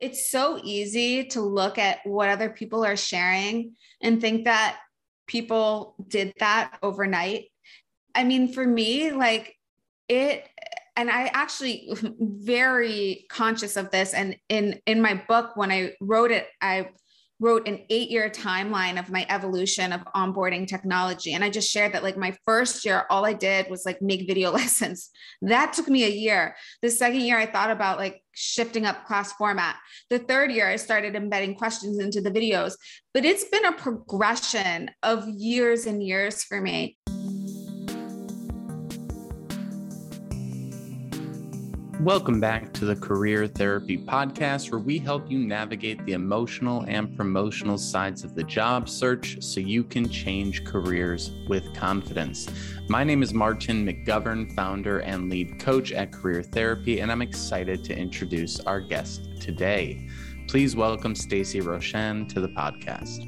it's so easy to look at what other people are sharing and think that people did that overnight. I mean, for me, like it, and I actually very conscious of this. And in in my book, when I wrote it, I wrote an eight year timeline of my evolution of onboarding technology. And I just shared that, like, my first year, all I did was like make video lessons. That took me a year. The second year, I thought about like shifting up class format. The third year, I started embedding questions into the videos. But it's been a progression of years and years for me. Welcome back to the Career Therapy Podcast, where we help you navigate the emotional and promotional sides of the job search so you can change careers with confidence. My name is Martin McGovern, founder and lead coach at Career Therapy, and I'm excited to introduce our guest today. Please welcome Stacey Roshan to the podcast.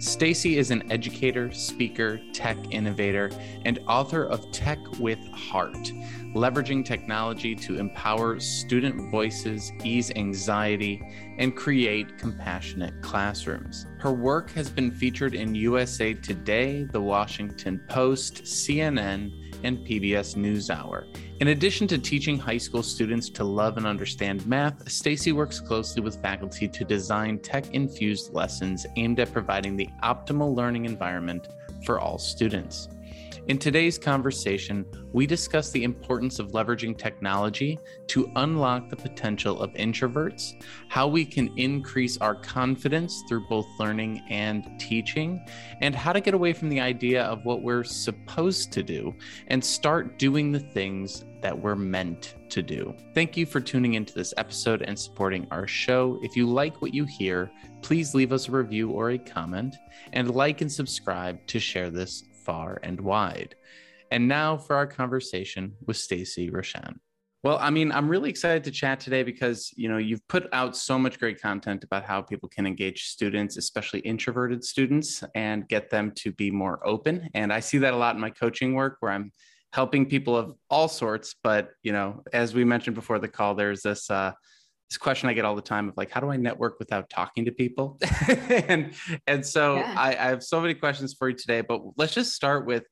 Stacey is an educator, speaker, tech innovator, and author of Tech with Heart leveraging technology to empower student voices, ease anxiety, and create compassionate classrooms. Her work has been featured in USA Today, The Washington Post, CNN, and PBS NewsHour. In addition to teaching high school students to love and understand math, Stacey works closely with faculty to design tech-infused lessons aimed at providing the optimal learning environment for all students. In today's conversation, we discuss the importance of leveraging technology to unlock the potential of introverts, how we can increase our confidence through both learning and teaching, and how to get away from the idea of what we're supposed to do and start doing the things that we're meant to do. Thank you for tuning into this episode and supporting our show. If you like what you hear, please leave us a review or a comment and like and subscribe to share this far and wide. And now for our conversation with Stacey Roshan. Well, I mean, I'm really excited to chat today because, you know, you've put out so much great content about how people can engage students, especially introverted students, and get them to be more open. And I see that a lot in my coaching work where I'm helping people of all sorts. But, you know, as we mentioned before the call, there's this uh, this question I get all the time of like, how do I network without talking to people? and and so yeah. I, I have so many questions for you today, but let's just start with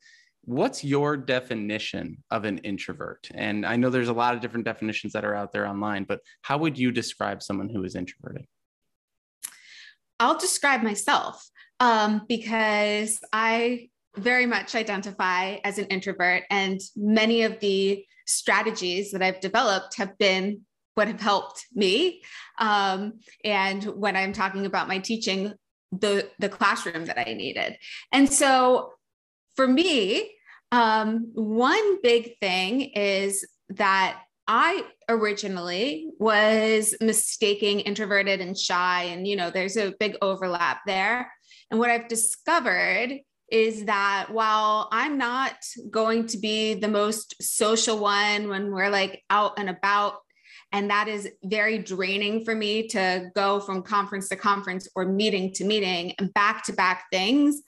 what's your definition of an introvert? And I know there's a lot of different definitions that are out there online, but how would you describe someone who is introverted? I'll describe myself um, because I very much identify as an introvert, and many of the strategies that I've developed have been what have helped me. Um, and when I'm talking about my teaching, the the classroom that I needed. And so for me, um, one big thing is that I originally was mistaking introverted and shy, and you know, there's a big overlap there. And what I've discovered is that while I'm not going to be the most social one when we're like out and about and that is very draining for me to go from conference to conference or meeting to meeting and back to back things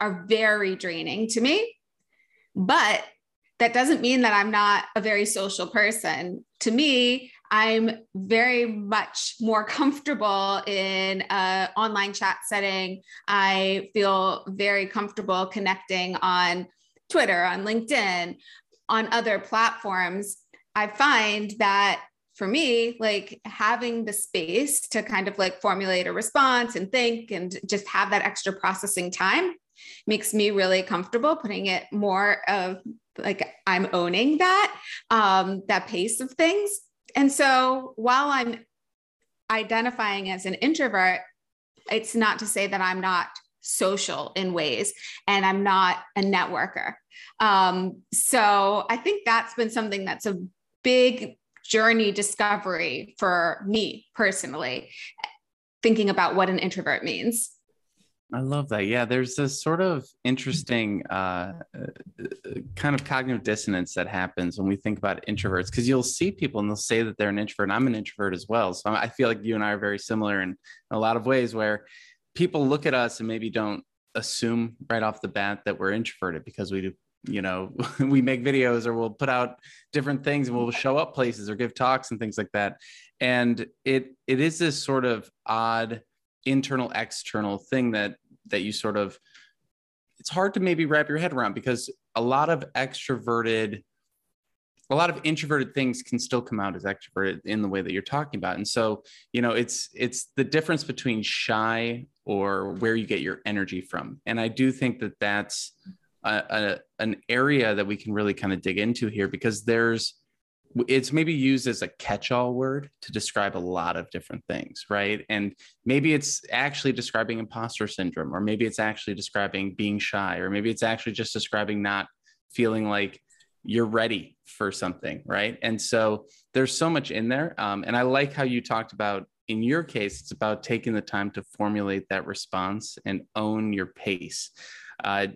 are very draining to me. But that doesn't mean that I'm not a very social person. To me, I'm very much more comfortable in an online chat setting. I feel very comfortable connecting on Twitter, on LinkedIn, on other platforms. I find that for me, like having the space to kind of like formulate a response and think and just have that extra processing time makes me really comfortable putting it more of like I'm owning that um, that pace of things. And so while I'm identifying as an introvert, it's not to say that I'm not social in ways and I'm not a networker. Um, so I think that's been something that's a big journey discovery for me personally, thinking about what an introvert means. I love that. Yeah, there's this sort of interesting uh, kind of cognitive dissonance that happens when we think about introverts because you'll see people and they'll say that they're an introvert. I'm an introvert as well. So I feel like you and I are very similar in a lot of ways where people look at us and maybe don't assume right off the bat that we're introverted because we do you know we make videos or we'll put out different things and we'll show up places or give talks and things like that. And it it is this sort of odd internal external thing that that you sort of it's hard to maybe wrap your head around because a lot of extroverted a lot of introverted things can still come out as extroverted in the way that you're talking about. And so you know it's it's the difference between shy or where you get your energy from. And i do think that that's a, an area that we can really kind of dig into here because there's it's maybe used as a catch-all word to describe a lot of different things right? And maybe it's actually describing imposter syndrome or maybe it's actually describing being shy or maybe it's actually just describing not feeling like you're ready for something right? And so there's so much in there. Um, and i like how you talked about in your case it's about taking the time to formulate that response and own your pace. Uh,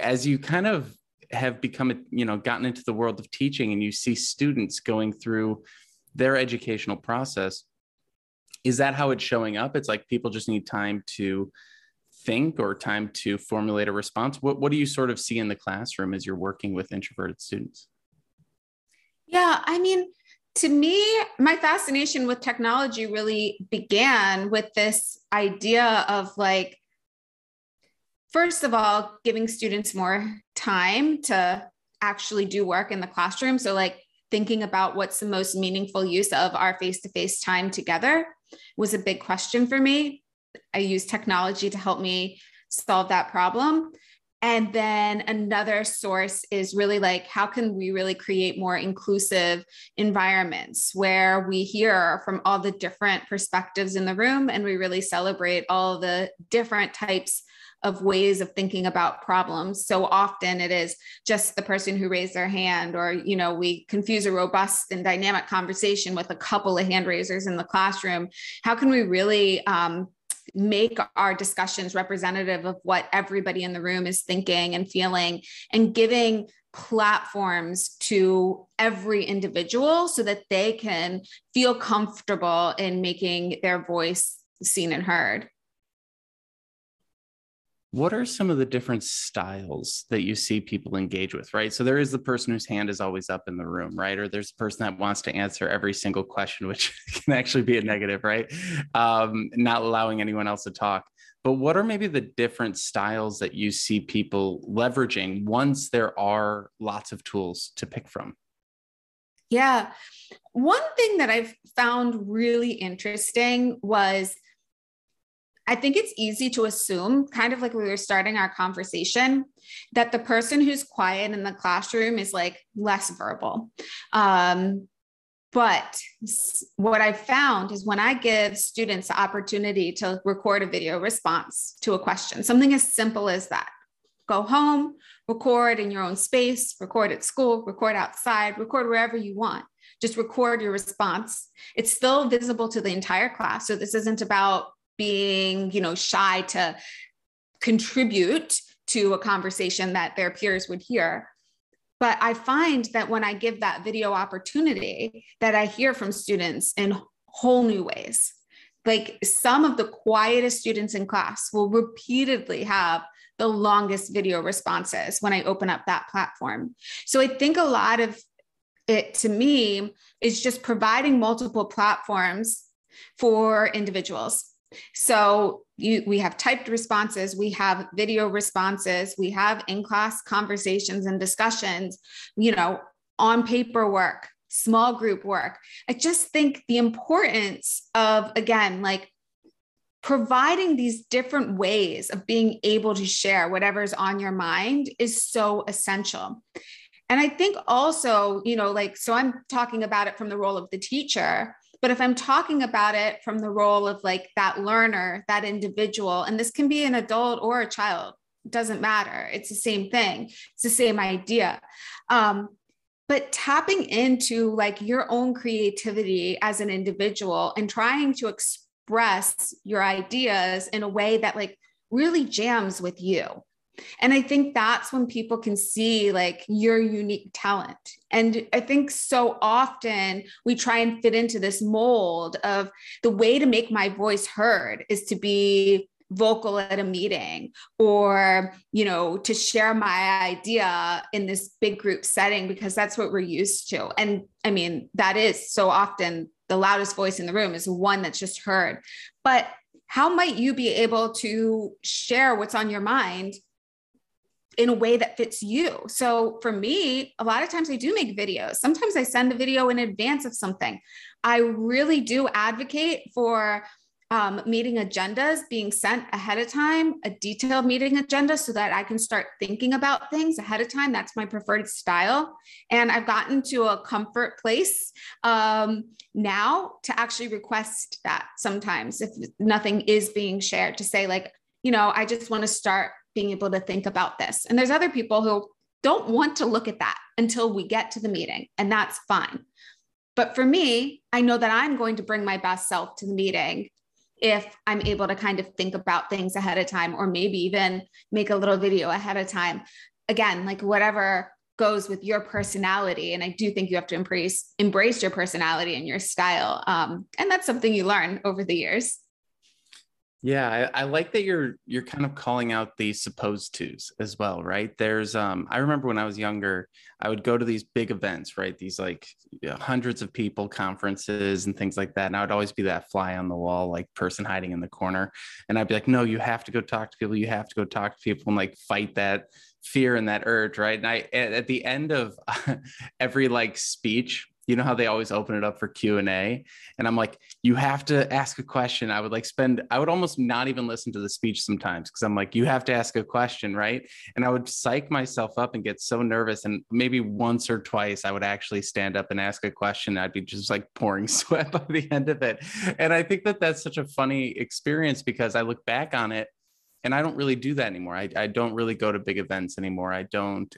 as you kind of have become, you know, gotten into the world of teaching and you see students going through their educational process, is that how it's showing up? It's like people just need time to think or time to formulate a response. What, what do you sort of see in the classroom as you're working with introverted students? Yeah, I mean, to me, my fascination with technology really began with this idea of like first of all, giving students more time to actually do work in the classroom. So, like thinking about what's the most meaningful use of our face to face time together was a big question for me. I use technology to help me solve that problem. And then another source is really like, how can we really create more inclusive environments where we hear from all the different perspectives in the room and we really celebrate all the different types of ways of thinking about problems. So often it is just the person who raised their hand or you know we confuse a robust and dynamic conversation with a couple of hand raisers in the classroom. How can we really um, make our discussions representative of what everybody in the room is thinking and feeling and giving platforms to every individual so that they can feel comfortable in making their voice seen and heard what are some of the different styles that you see people engage with right? So there is the person whose hand is always up in the room right? Or there's a person that wants to answer every single question which can actually be a negative right? Um, not allowing anyone else to talk. But what are maybe the different styles that you see people leveraging once there are lots of tools to pick from? Yeah. One thing that i've found really interesting was I think it's easy to assume, kind of like we were starting our conversation, that the person who's quiet in the classroom is like less verbal. Um, but what I've found is when I give students the opportunity to record a video response to a question, something as simple as that go home, record in your own space, record at school, record outside, record wherever you want. Just record your response. It's still visible to the entire class. So this isn't about being, you know, shy to contribute to a conversation that their peers would hear. But I find that when I give that video opportunity, that I hear from students in whole new ways. Like some of the quietest students in class will repeatedly have the longest video responses when I open up that platform. So I think a lot of it to me is just providing multiple platforms for individuals so you, we have typed responses, we have video responses, we have in-class conversations and discussions, you know, on paperwork, small group work. I just think the importance of, again, like providing these different ways of being able to share whatever's on your mind is so essential. And I think also, you know, like, so I'm talking about it from the role of the teacher but if I'm talking about it from the role of like that learner, that individual, and this can be an adult or a child, doesn't matter. It's the same thing, it's the same idea. Um, but tapping into like your own creativity as an individual and trying to express your ideas in a way that like really jams with you and I think that's when people can see like your unique talent. And I think so often we try and fit into this mold of the way to make my voice heard is to be vocal at a meeting or you know to share my idea in this big group setting because that's what we're used to and i mean that is so often the loudest voice in the room is one that's just heard. But how might you be able to share what's on your mind in a way that fits you. So for me, a lot of times I do make videos. Sometimes I send a video in advance of something. I really do advocate for um, meeting agendas being sent ahead of time, a detailed meeting agenda so that I can start thinking about things ahead of time. That's my preferred style. And I've gotten to a comfort place um, now to actually request that sometimes if nothing is being shared to say, like, you know, I just want to start being able to think about this. And there's other people who don't want to look at that until we get to the meeting, and that's fine. But for me, I know that I'm going to bring my best self to the meeting if I'm able to kind of think about things ahead of time, or maybe even make a little video ahead of time. Again, like whatever goes with your personality. And I do think you have to embrace embrace your personality and your style. Um, and that's something you learn over the years. Yeah, I, I, like that you're you're kind of calling out the supposed tos as well, right? There's um I remember when I was younger, I would go to these big events, right? These like you know, hundreds of people conferences and things like that. And I would always be that fly on the wall, like person hiding in the corner. And I'd be like, no, you have to go talk to people, you have to go talk to people and like fight that fear and that urge, right? And I at the end of every like speech, you know how they always open it up for q&a and i'm like you have to ask a question i would like spend i would almost not even listen to the speech sometimes because i'm like you have to ask a question right and i would psych myself up and get so nervous and maybe once or twice i would actually stand up and ask a question i'd be just like pouring sweat by the end of it and i think that that's such a funny experience because i look back on it and I don't really do that anymore. I, I don't really go to big events anymore. I don't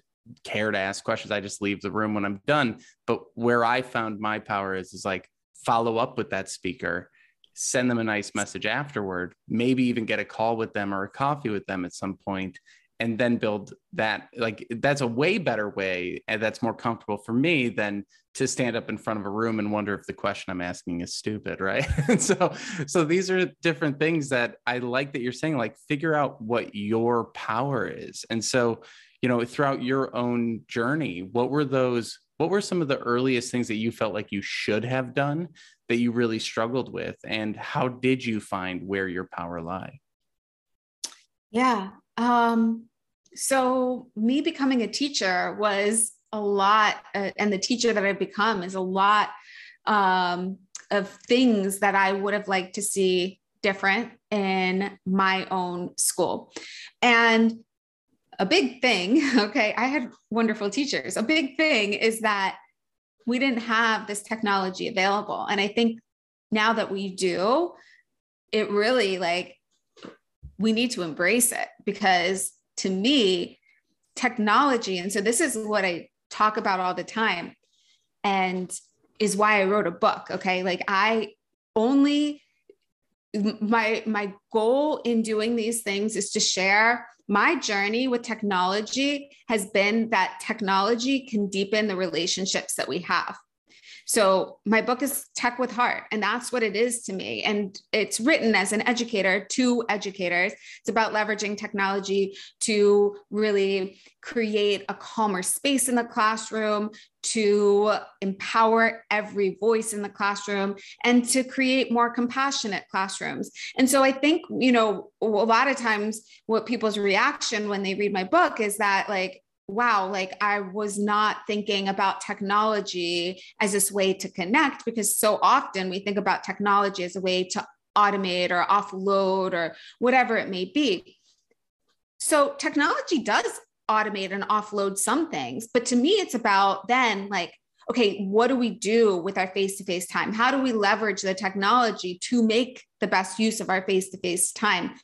care to ask questions. I just leave the room when I'm done. But where I found my power is is like follow up with that speaker, send them a nice message afterward, maybe even get a call with them or a coffee with them at some point, and then build that. Like that's a way better way, and that's more comfortable for me than to stand up in front of a room and wonder if the question I'm asking is stupid, right? so, so these are different things that I like that you're saying. Like figure out what your power is, and so you know throughout your own journey what were those what were some of the earliest things that you felt like you should have done that you really struggled with? And how did you find where your power lie? Yeah um so me becoming a teacher was a lot uh, and the teacher that i've become is a lot um, of things that i would have liked to see different in my own school. And a big thing, okay, I had wonderful teachers. A big thing is that we didn't have this technology available. And I think now that we do, it really like we need to embrace it because to me, technology, and so this is what I talk about all the time, and is why I wrote a book. Okay. Like I only my my goal in doing these things is to share my journey with technology has been that technology can deepen the relationships that we have. So my book is Tech with Heart, and that's what it is to me. And it's written as an educator to educators. It's about leveraging technology to really create a calmer space in the classroom, to empower every voice in the classroom, and to create more compassionate classrooms. And so I think, you know, a lot of times what people's reaction when they read my book is that, like, wow, like I was not thinking about technology as this way to connect because so often we think about technology as a way to automate or offload or whatever it may be. So technology does automate and offload some things, but to me, it's about then like, okay, what do we do with our face to face time? How do we leverage the technology to make the best use of our face to face time?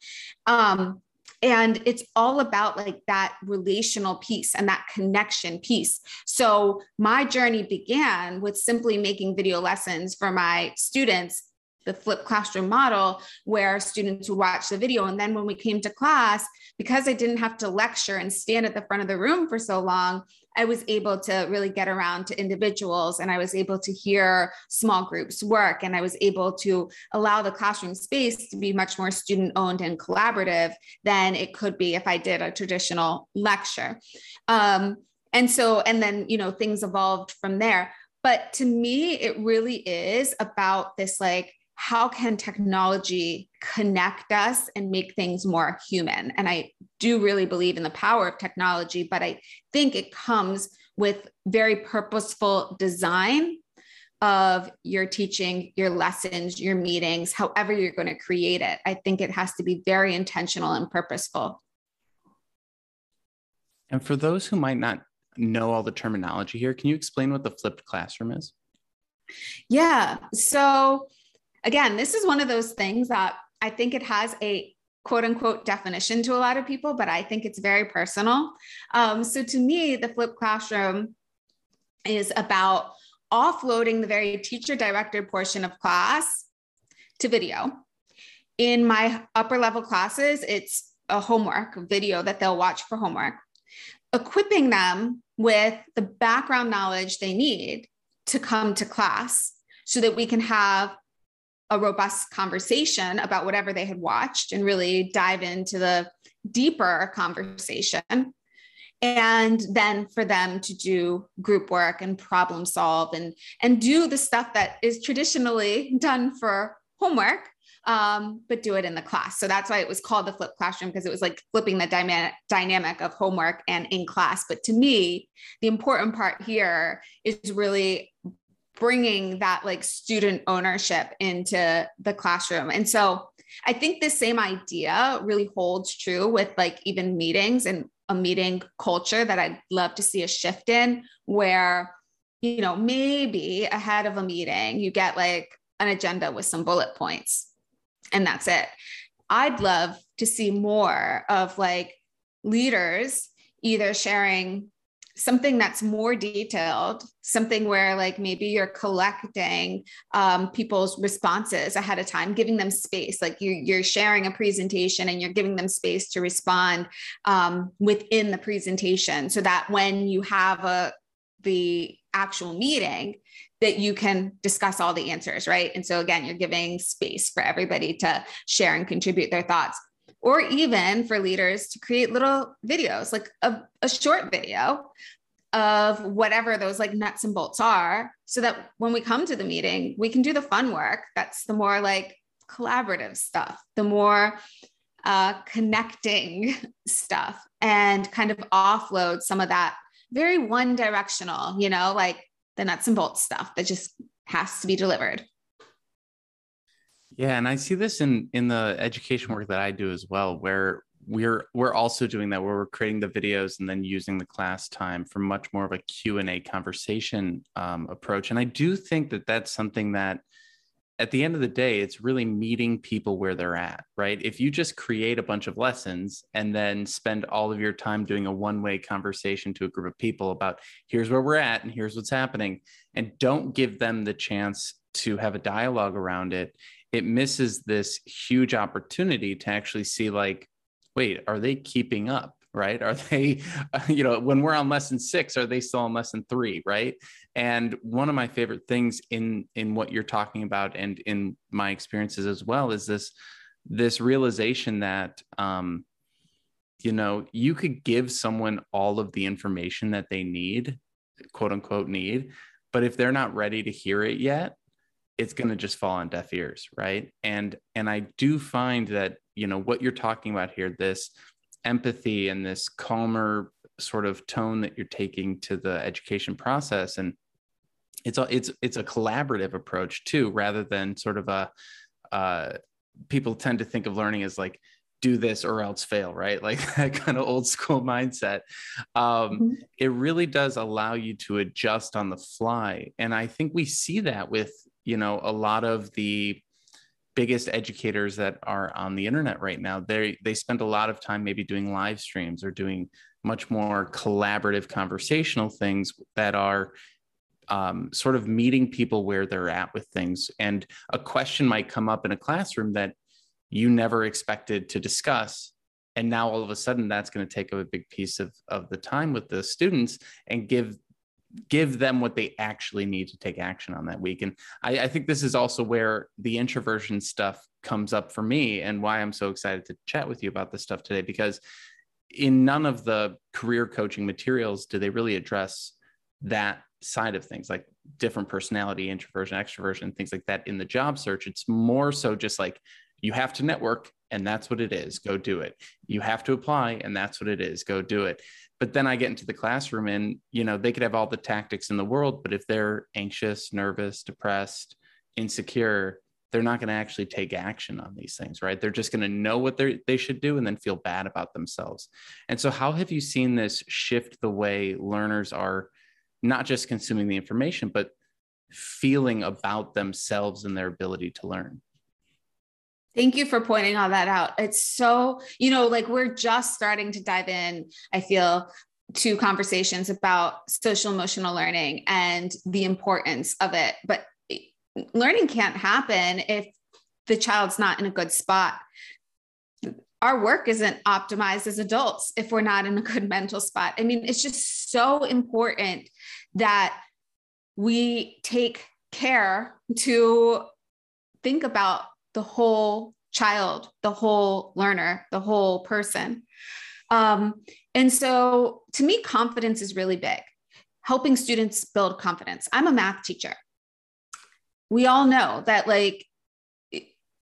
Um, and it's all about like that relational piece and that connection piece. So my journey began with simply making video lessons for my students the flipped classroom model where students would watch the video. And then when we came to class because i didn't have to lecture and stand at the front of the room for so long I was able to really get around to individuals and I was able to hear small groups work and I was able to allow the classroom space to be much more student owned and collaborative than it could be if I did a traditional lecture. Um, and so, and then, you know, things evolved from there. But to me, it really is about this like, how can technology connect us and make things more human? And I do really believe in the power of technology, but I think it comes with very purposeful design of your teaching, your lessons, your meetings, however you're going to create it. I think it has to be very intentional and purposeful. And for those who might not know all the terminology here, can you explain what the flipped classroom is? Yeah. So, again, this is one of those things that I think it has a quote unquote definition to a lot of people, but I think it's very personal. Um, so, to me, the flipped classroom is about offloading the very teacher directed portion of class to video. In my upper level classes, it's a homework video that they'll watch for homework, equipping them with the background knowledge they need to come to class so that we can have a robust conversation about whatever they had watched and really dive into the deeper conversation. And then for them to do group work and problem solve and and do the stuff that is traditionally done for homework um, but do it in the class. So that's why it was called the flip classroom because it was like flipping the dynamic dynamic of homework and in class. But to me the important part here is really bringing that like student ownership into the classroom and so I think the same idea really holds true with like even meetings and a meeting culture that I'd love to see a shift in where, you know, maybe ahead of a meeting, you get like an agenda with some bullet points and that's it. I'd love to see more of like leaders either sharing something that's more detailed, something where like maybe you're collecting um, people's responses ahead of time, giving them space. Like you, you're sharing a presentation and you're giving them space to respond um, within the presentation, so that when you have a the actual meeting that you can discuss all the answers right and so again you're giving space for everybody to share and contribute their thoughts or even for leaders to create little videos, like a, a short video of whatever those like nuts and bolts are, so that when we come to the meeting, we can do the fun work. That's the more like collaborative stuff, the more uh, connecting stuff, and kind of offload some of that very one directional, you know, like the nuts and bolts stuff that just has to be delivered. Yeah, and I see this in in the education work that I do as well, where we're we're also doing that where we're creating the videos and then using the class time for much more of a q&a conversation um, approach. And i do think that that's something that at the end of the day it's really meeting people where they're at right? If you just create a bunch of lessons and then spend all of your time doing a one-way conversation to a group of people about here's where we're at and here's what's happening and don't give them the chance to have a dialogue around it it misses this huge opportunity to actually see like wait are they keeping up right? Are they you know when we're on lesson six are they still on lesson three right? And one of my favorite things in in what you're talking about and in my experiences as well is this this realization that um you know you could give someone all of the information that they need quote unquote need but if they're not ready to hear it yet it's going to just fall on deaf ears right? And and i do find that you know what you're talking about here this empathy and this calmer sort of tone that you're taking to the education process. And it's a it's it's a collaborative approach too rather than sort of a uh, people tend to think of learning as like do this or else fail right? Like that kind of old school mindset. Um, mm-hmm. it really does allow you to adjust on the fly. And i think we see that with you know a lot of the biggest educators that are on the internet right now. They they spend a lot of time maybe doing live streams or doing much more collaborative conversational things that are um, sort of meeting people where they're at with things. And a question might come up in a classroom that you never expected to discuss and now all of a sudden that's going to take up a big piece of, of the time with the students and give give them what they actually need to take action on that week. And I, I, think this is also where the introversion stuff comes up for me and why I'm so excited to chat with you about this stuff today, because in none of the career coaching materials do they really address that side of things. Like different personality, introversion, extroversion, things like that in the job search. It's more so just like you have to network and that's what it is. Go do it. You have to apply and that's what it is. Go do it. But then I get into the classroom and, you know, they could have all the tactics in the world, but if they're anxious, nervous, depressed, insecure, they're not going to actually take action on these things, right? They're just going to know what they they should do and then feel bad about themselves. And so how have you seen this shift the way learners are not just consuming the information, but feeling about themselves and their ability to learn. Thank you for pointing all that out. It's so, you know, like we're just starting to dive in, I feel, to conversations about social emotional learning and the importance of it. But learning can't happen if the child's not in a good spot. Our work isn't optimized as adults if we're not in a good mental spot. I mean, it's just so important that we take care to think about the whole child, the whole learner, the whole person. Um, and so to me, confidence is really big, helping students build confidence. I'm a math teacher. We all know that, like,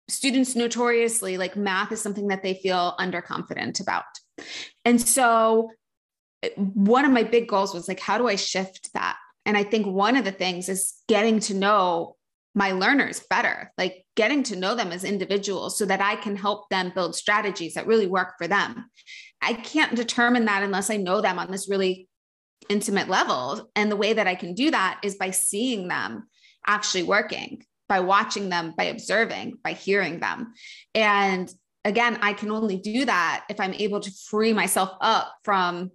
students notoriously like math is something that they feel underconfident about. And so one of my big goals was like, how do I shift that? And I think one of the things is getting to know my learners better, like getting to know them as individuals so that I can help them build strategies that really work for them. I can't determine that unless I know them on this really intimate level. And the way that I can do that is by seeing them actually working, by watching them, by observing, by hearing them. And again, I can only do that if I'm able to free myself up from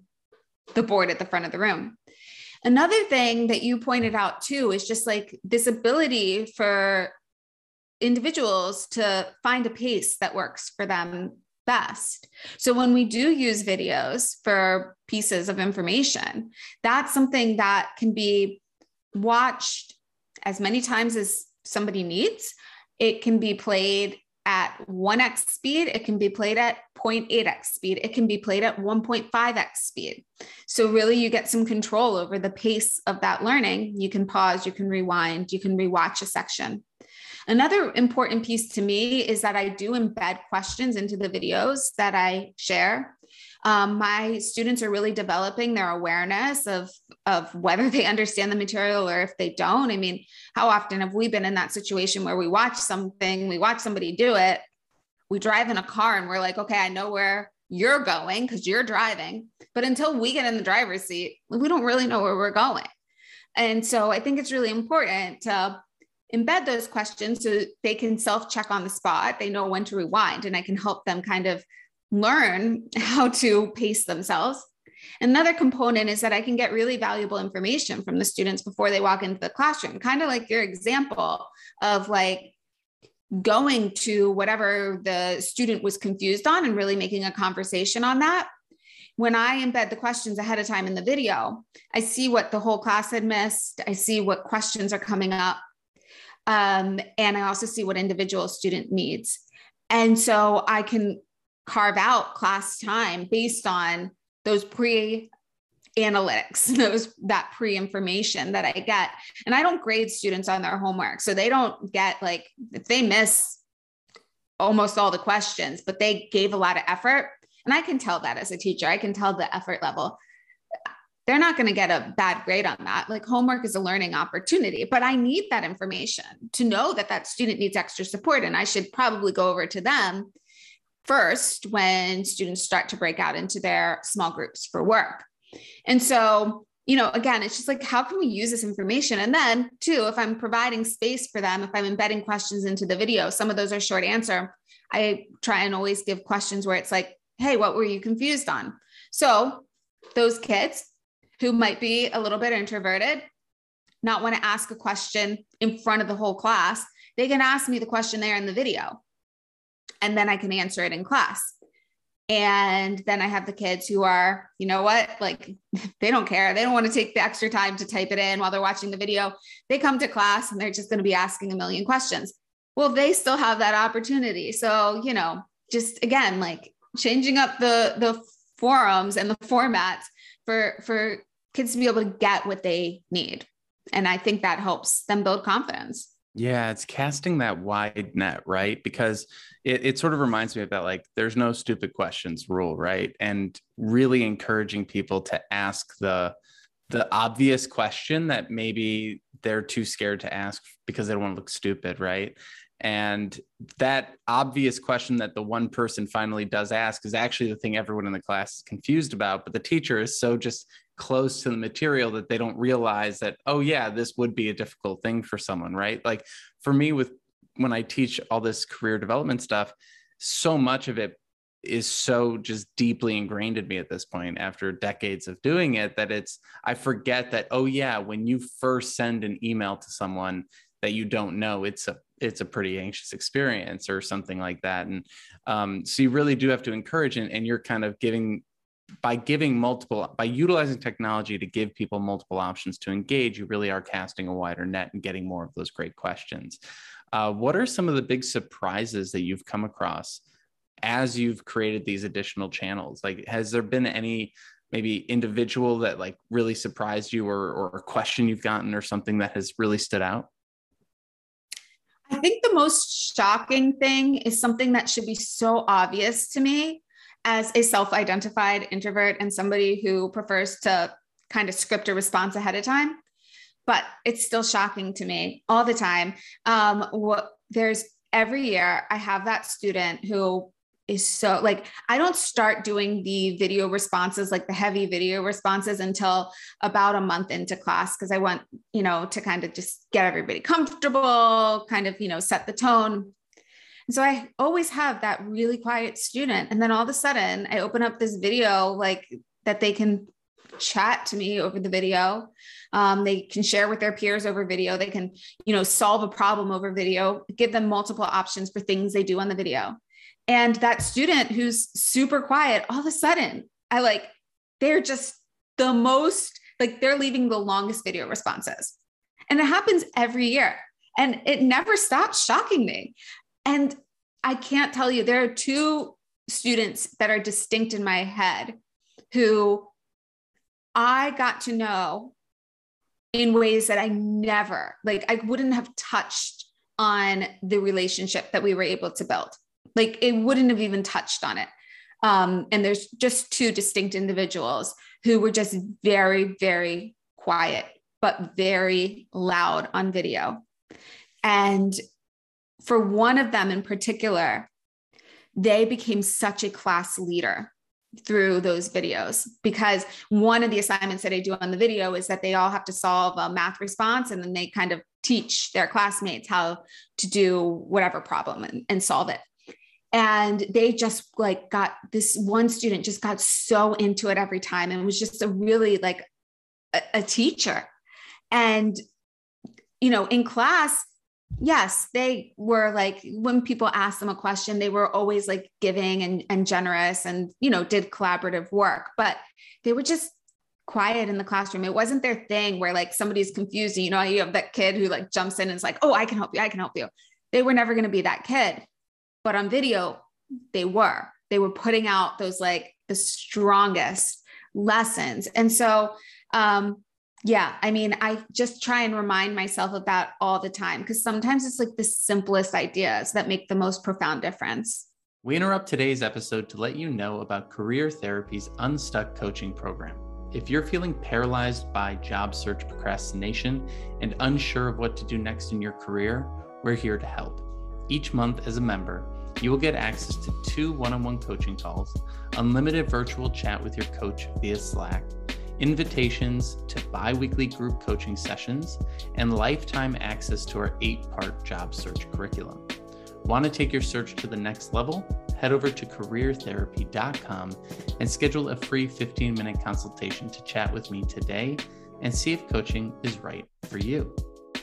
the board at the front of the room. Another thing that you pointed out too is just like this ability for individuals to find a pace that works for them best. So when we do use videos for pieces of information, that's something that can be watched as many times as somebody needs. It can be played at 1x speed, it can be played at 0.8x speed, it can be played at 1.5x speed. So, really, you get some control over the pace of that learning. You can pause, you can rewind, you can rewatch a section. Another important piece to me is that I do embed questions into the videos that I share. Um, my students are really developing their awareness of, of whether they understand the material or if they don't. I mean, how often have we been in that situation where we watch something, we watch somebody do it, we drive in a car and we're like, okay, I know where you're going because you're driving. But until we get in the driver's seat, we don't really know where we're going. And so I think it's really important to embed those questions so they can self check on the spot. They know when to rewind, and I can help them kind of learn how to pace themselves. Another component is that I can get really valuable information from the students before they walk into the classroom, kind of like your example of like going to whatever the student was confused on and really making a conversation on that. When I embed the questions ahead of time in the video, I see what the whole class had missed. I see what questions are coming up. Um, and I also see what individual student needs. And so I can carve out class time based on those pre analytics those that pre information that i get. And i don't grade students on their homework. So they don't get like if they miss almost all the questions but they gave a lot of effort. And i can tell that as a teacher. I can tell the effort level. They're not going to get a bad grade on that. Like homework is a learning opportunity but i need that information to know that that student needs extra support and i should probably go over to them first when students start to break out into their small groups for work. And so, you know, again, it's just like, how can we use this information? And then, too, if I'm providing space for them, if I'm embedding questions into the video, some of those are short answer. I try and always give questions where it's like, hey, what were you confused on? So, those kids who might be a little bit introverted, not want to ask a question in front of the whole class, they can ask me the question there in the video and then I can answer it in class. And then I have the kids who are, you know what, like they don't care. They don't want to take the extra time to type it in while they're watching the video. They come to class and they're just going to be asking a million questions. Well, they still have that opportunity. So, you know, just again, like changing up the the forums and the formats for for kids to be able to get what they need And I think that helps them build confidence. Yeah, it's casting that wide net, right? Because it, it sort of reminds me of that, like, there's no stupid questions rule, right? And really encouraging people to ask the the obvious question that maybe they're too scared to ask because they don't want to look stupid, right? And that obvious question that the one person finally does ask is actually the thing everyone in the class is confused about. But the teacher is so just close to the material that they don't realize that, oh, yeah, this would be a difficult thing for someone, right? Like for me, with when I teach all this career development stuff, so much of it is so just deeply ingrained in me at this point after decades of doing it that it's I forget that oh yeah when you first send an email to someone that you don't know it's a it's a pretty anxious experience or something like that. And um, so you really do have to encourage and, and you're kind of giving by giving multiple by utilizing technology to give people multiple options to engage you really are casting a wider net and getting more of those great questions uh, what are some of the big surprises that you've come across as you've created these additional channels like has there been any maybe individual that like really surprised you or, or a question you've gotten or something that has really stood out I think the most shocking thing is something that should be so obvious to me as a self identified introvert and somebody who prefers to kind of script a response ahead of time. But it's still shocking to me all the time. Um, what there's every year, I have that student who is so like I don't start doing the video responses like the heavy video responses until about a month into class because I want, you know, to kind of just get everybody comfortable, kind of, you know, set the tone. And so I always have that really quiet student and then all of a sudden I open up this video like that they can chat to me over the video. Um, they can share with their peers over video. They can, you know, solve a problem over video, give them multiple options for things they do on the video. And that student who's super quiet, all of a sudden, I like, they're just the most, like, they're leaving the longest video responses. And it happens every year. And it never stops shocking me. And I can't tell you, there are two students that are distinct in my head who I got to know in ways that I never, like, I wouldn't have touched on the relationship that we were able to build. Like it wouldn't have even touched on it. Um, and there's just two distinct individuals who were just very, very quiet, but very loud on video. And for one of them in particular, they became such a class leader through those videos because one of the assignments that I do on the video is that they all have to solve a math response and then they kind of teach their classmates how to do whatever problem and, and solve it. And they just like got this one student just got so into it every time and was just a really like a, a teacher. And you know in class yes they were like when people asked them a question they were always like giving and, and generous and you know did collaborative work but they were just quiet in the classroom. It wasn't their thing where like somebody's confused you know you have that kid who like jumps in and is like oh i can help you i can help you. They were never going to be that kid but on video they were. They were putting out those like the strongest lessons. And so um yeah i mean i just try and remind myself of that all the time because sometimes it's like the simplest ideas that make the most profound difference. We interrupt today's episode to let you know about career therapy's unstuck coaching program. If you're feeling paralyzed by job search procrastination and unsure of what to do next in your career we're here to help. Each month as a member, you will get access to two one on one coaching calls, unlimited virtual chat with your coach via Slack, invitations to bi weekly group coaching sessions, and lifetime access to our eight part job search curriculum. Want to take your search to the next level? Head over to careertherapy.com and schedule a free 15 minute consultation to chat with me today and see if coaching is right for you.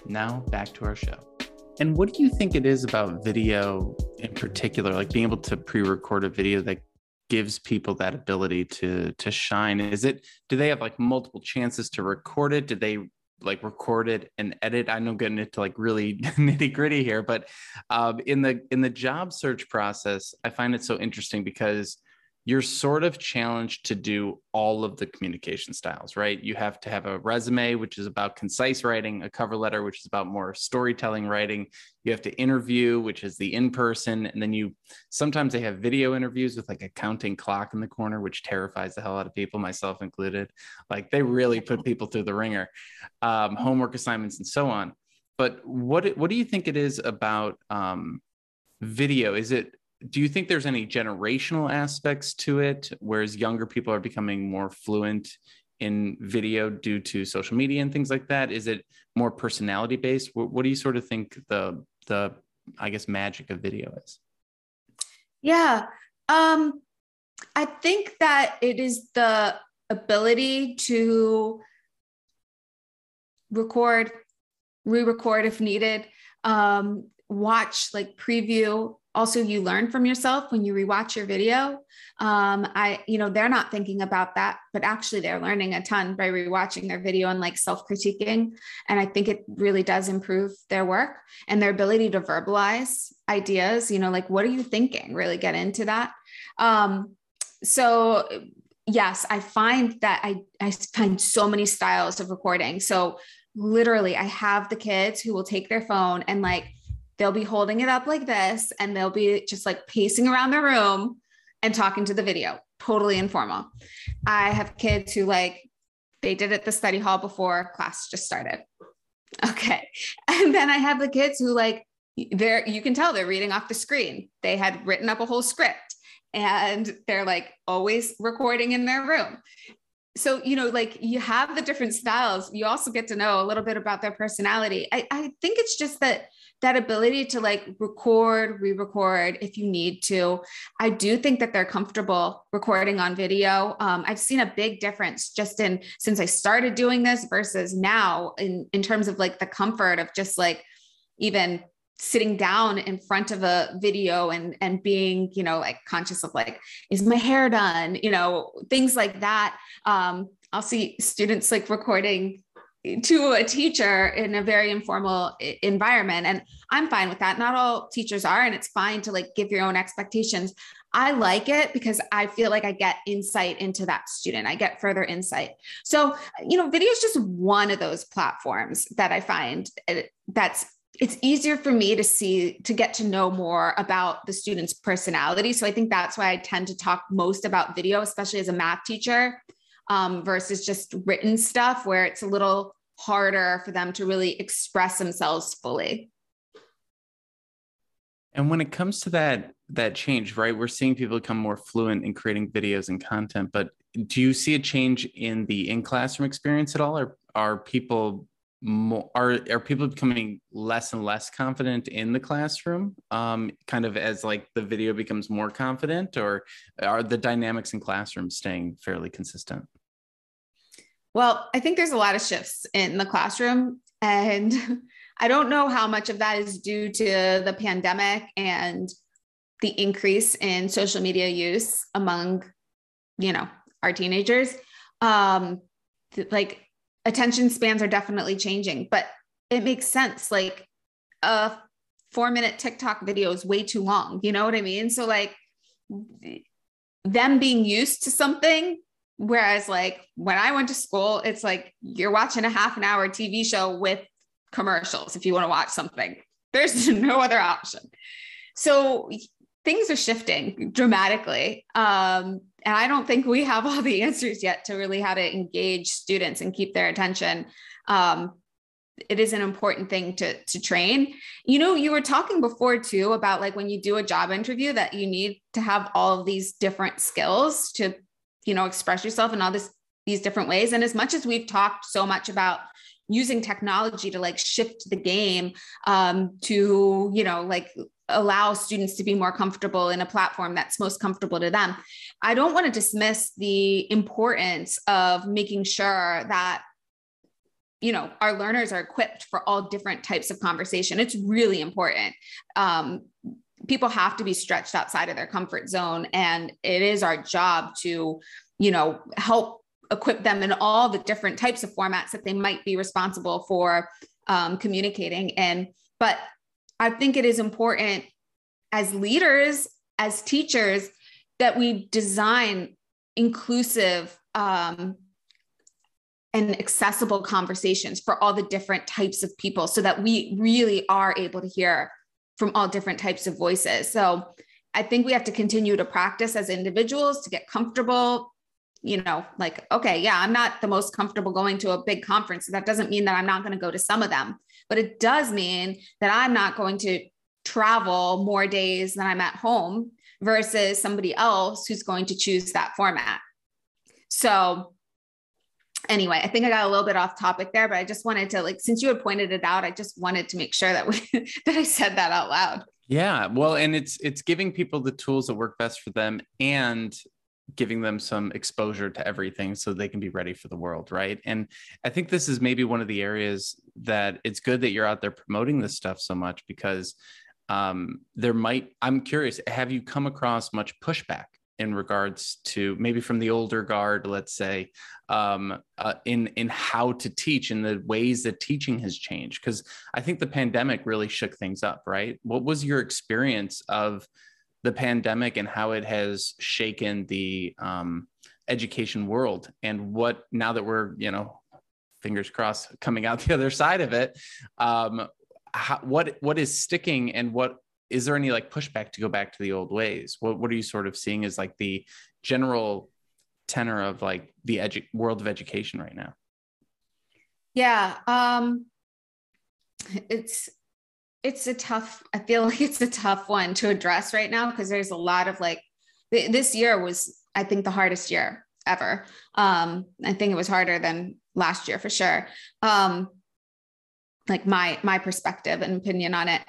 Now, back to our show. And what do you think it is about video in particular, like being able to pre-record a video that gives people that ability to to shine? Is it do they have like multiple chances to record it? Do they like record it and edit? I know getting into like really nitty gritty here, but um, in the in the job search process, I find it so interesting because you're sort of challenged to do all of the communication styles, right? You have to have a resume, which is about concise writing, a cover letter, which is about more storytelling writing. You have to interview, which is the in person. And then you sometimes they have video interviews with like a counting clock in the corner, which terrifies the hell out of people, myself included. Like they really put people through the ringer, um, homework assignments, and so on. But what, what do you think it is about um, video? Is it do you think there's any generational aspects to it whereas younger people are becoming more fluent in video due to social media and things like that? Is it more personality based what, what do you sort of think the the i guess magic of video is? Yeah um i think that it is the ability to record re-record if needed um watch like preview also you learn from yourself when you rewatch your video. Um, i you know they're not thinking about that but actually they're learning a ton by rewatching their video and like self-critiquing. And i think it really does improve their work and their ability to verbalize ideas. You know like what are you thinking? Really get into that. Um, so yes i find that i i find so many styles of recording. So literally i have the kids who will take their phone and like they'll be holding it up like this and they'll be just like pacing around the room and talking to the video, totally informal. I have kids who like, they did it the study hall before class just started. Okay. And then I have the kids who like, they're, you can tell they're reading off the screen. They had written up a whole script and they're like always recording in their room so you know like you have the different styles you also get to know a little bit about their personality I, I think it's just that that ability to like record, re record if you need to. I do think that they're comfortable recording on video. Um, I've seen a big difference just in since I started doing this versus now in, in terms of like the comfort of just like even sitting down in front of a video and and being you know like conscious of like is my hair done you know things like that um i'll see students like recording to a teacher in a very informal environment and i'm fine with that. Not all teachers are and it's fine to like give your own expectations. I like it because i feel like i get insight into that student. I get further insight. So you know video is just one of those platforms that i find uh, that's it's easier for me to see to get to know more about the student's personality. So i think that's why i tend to talk most about video especially as a math teacher um, versus just written stuff where it's a little harder for them to really express themselves fully. And when it comes to that that change, right? We're seeing people become more fluent in creating videos and content, but do you see a change in the in classroom experience at all or are people more are are people becoming less and less confident in the classroom um kind of as like the video becomes more confident or are the dynamics in classrooms staying fairly consistent well, I think there's a lot of shifts in the classroom. And I don't know how much of that is due to the pandemic and the increase in social media use among, you know, our teenagers. Um, like attention spans are definitely changing, but it makes sense. Like a four minute TikTok video is way too long. You know what I mean? So, like, them being used to something Whereas, like when I went to school, it's like you're watching a half an hour TV show with commercials if you want to watch something. There's no other option. So things are shifting dramatically. Um, and I don't think we have all the answers yet to really how to engage students and keep their attention. Um, it is an important thing to to train. You know, you were talking before too about like when you do a job interview that you need to have all of these different skills to you know express yourself in all this these different ways. And as much as we've talked so much about using technology to like shift the game um, to you know like allow students to be more comfortable in a platform that's most comfortable to them i don't want to dismiss the importance of making sure that you know our learners are equipped for all different types of conversation. It's really important. Um, people have to be stretched outside of their comfort zone and it is our job to you know help equip them in all the different types of formats that they might be responsible for um, communicating and but i think it is important as leaders as teachers that we design inclusive um, and accessible conversations for all the different types of people so that we really are able to hear from all different types of voices. So I think we have to continue to practice as individuals to get comfortable. You know, like, okay, yeah, I'm not the most comfortable going to a big conference. That doesn't mean that I'm not going to go to some of them, but it does mean that I'm not going to travel more days than I'm at home versus somebody else who's going to choose that format. So, anyway, I think I got a little bit off topic there, but I just wanted to like since you had pointed it out, I just wanted to make sure that we that I said that out loud. Yeah, well, and it's it's giving people the tools that work best for them and giving them some exposure to everything so they can be ready for the world, right? And I think this is maybe one of the areas that it's good that you're out there promoting this stuff so much because um, there might i'm curious have you come across much pushback in regards to maybe from the older guard let's say um, uh, in in how to teach and the ways that teaching has changed because i think the pandemic really shook things up right what was your experience of the pandemic and how it has shaken the um, education world and what now that we're you know fingers crossed coming out the other side of it um, how, what what is sticking and what is there any like pushback to go back to the old ways? What what are you sort of seeing as like the general tenor of like the edu- world of education right now? Yeah um it's it's a tough i feel like it's a tough one to address right now because there's a lot of like th- this year was i think the hardest year ever. Um i think it was harder than last year for sure. Um like my my perspective and opinion on it.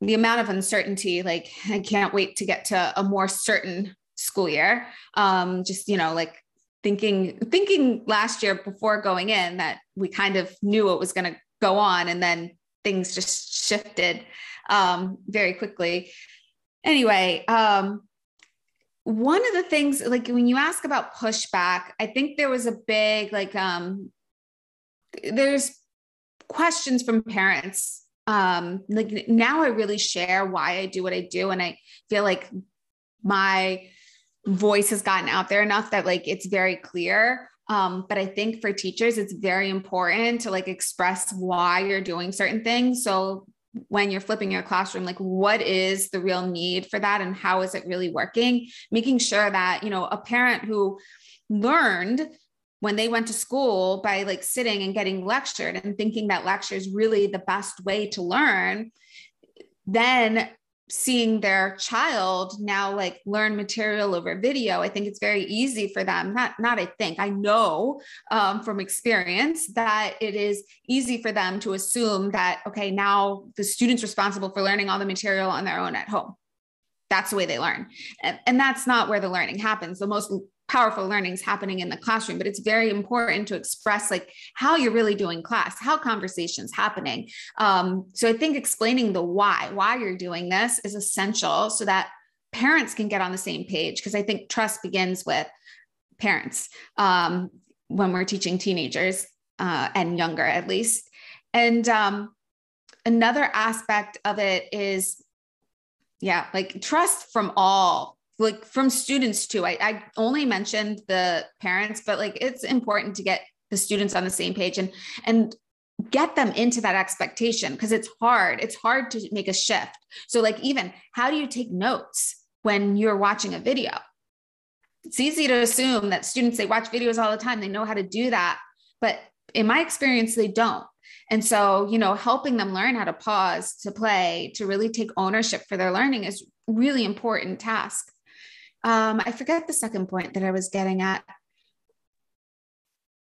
The amount of uncertainty like i can't wait to get to a more certain school year. Um just you know like thinking thinking last year before going in that we kind of knew what was going to go on and then things just shifted um very quickly. Anyway um one of the things like when you ask about pushback i think there was a big like um there's questions from parents um like now i really share why i do what i do and i feel like my voice has gotten out there enough that like it's very clear um, but i think for teachers it's very important to like express why you're doing certain things. So when you're flipping your classroom like what is the real need for that and how is it really working? Making sure that you know a parent who learned when they went to school by like sitting and getting lectured and thinking that lecture is really the best way to learn then seeing their child now like learn material over video i think it's very easy for them not not i think i know um, from experience that it is easy for them to assume that okay now the student's responsible for learning all the material on their own at home. That's the way they learn. And, and that's not where the learning happens. The most powerful learnings happening in the classroom but it's very important to express like how you're really doing class how conversations happening. Um, so i think explaining the why why you're doing this is essential so that parents can get on the same page because i think trust begins with parents um, when we're teaching teenagers uh, and younger at least. And um, another aspect of it is yeah like trust from all like from students too. I, I only mentioned the parents, but like it's important to get the students on the same page and and get them into that expectation because it's hard. It's hard to make a shift. So like even how do you take notes when you're watching a video? It's easy to assume that students they watch videos all the time, they know how to do that, but in my experience they don't. And so, you know, helping them learn how to pause, to play, to really take ownership for their learning is really important task. Um, I forget the second point that I was getting at.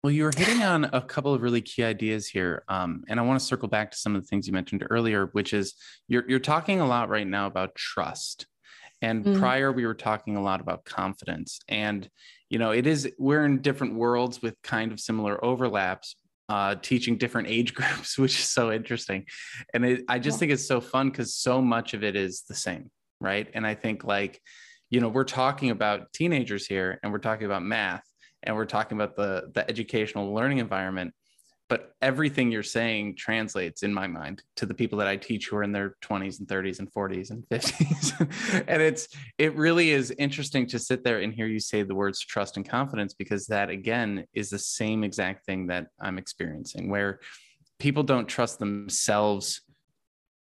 Well, you were hitting on a couple of really key ideas here, um, and I want to circle back to some of the things you mentioned earlier, which is you're you're talking a lot right now about trust, and mm. prior we were talking a lot about confidence, and you know it is we're in different worlds with kind of similar overlaps, uh, teaching different age groups, which is so interesting, and it, I just yeah. think it's so fun because so much of it is the same, right? And I think like you know we're talking about teenagers here and we're talking about math and we're talking about the the educational learning environment but everything you're saying translates in my mind to the people that I teach who are in their 20s and 30s and 40s and 50s. and it's it really is interesting to sit there and hear you say the words trust and confidence because that again is the same exact thing that I'm experiencing where people don't trust themselves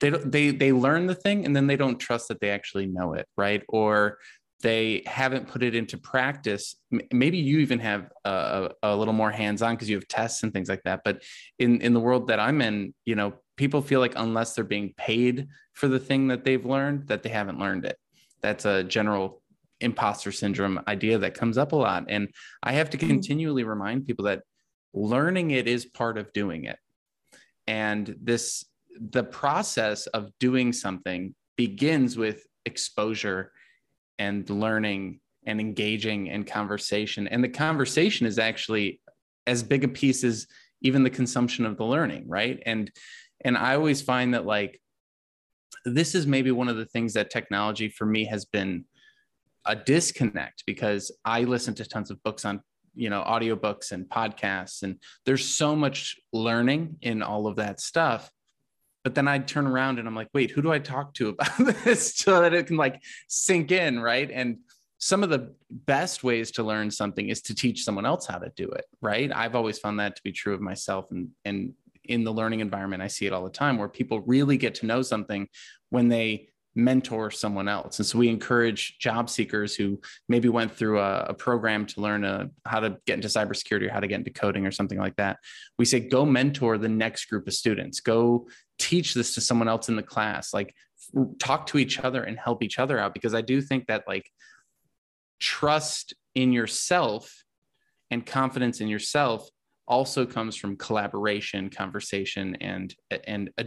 they don't they they learn the thing and then they don't trust that they actually know it, right? Or they haven't put it into practice. Maybe you even have a, a little more hands-on because you have tests and things like that. But in in the world that i'm in you know people feel like unless they're being paid for the thing that they've learned that they haven't learned it. That's a general imposter syndrome idea that comes up a lot. And i have to mm-hmm. continually remind people that learning it is part of doing it. And this the process of doing something begins with exposure and learning and engaging in conversation. And the conversation is actually as big a piece as even the consumption of the learning, right? And and I always find that like this is maybe one of the things that technology for me has been a disconnect because I listen to tons of books on you know audiobooks and podcasts and there's so much learning in all of that stuff but then I'd turn around and I'm like, wait, who do I talk to about this so that it can like sink in, right? And some of the best ways to learn something is to teach someone else how to do it, right? I've always found that to be true of myself and and in the learning environment I see it all the time where people really get to know something when they mentor someone else. And so we encourage job seekers who maybe went through a, a program to learn a, uh, how to get into cybersecurity or how to get into coding or something like that. We say, go mentor the next group of students, go teach this to someone else in the class, like talk to each other and help each other out. Because I do think that like trust in yourself and confidence in yourself also comes from collaboration, conversation, and and a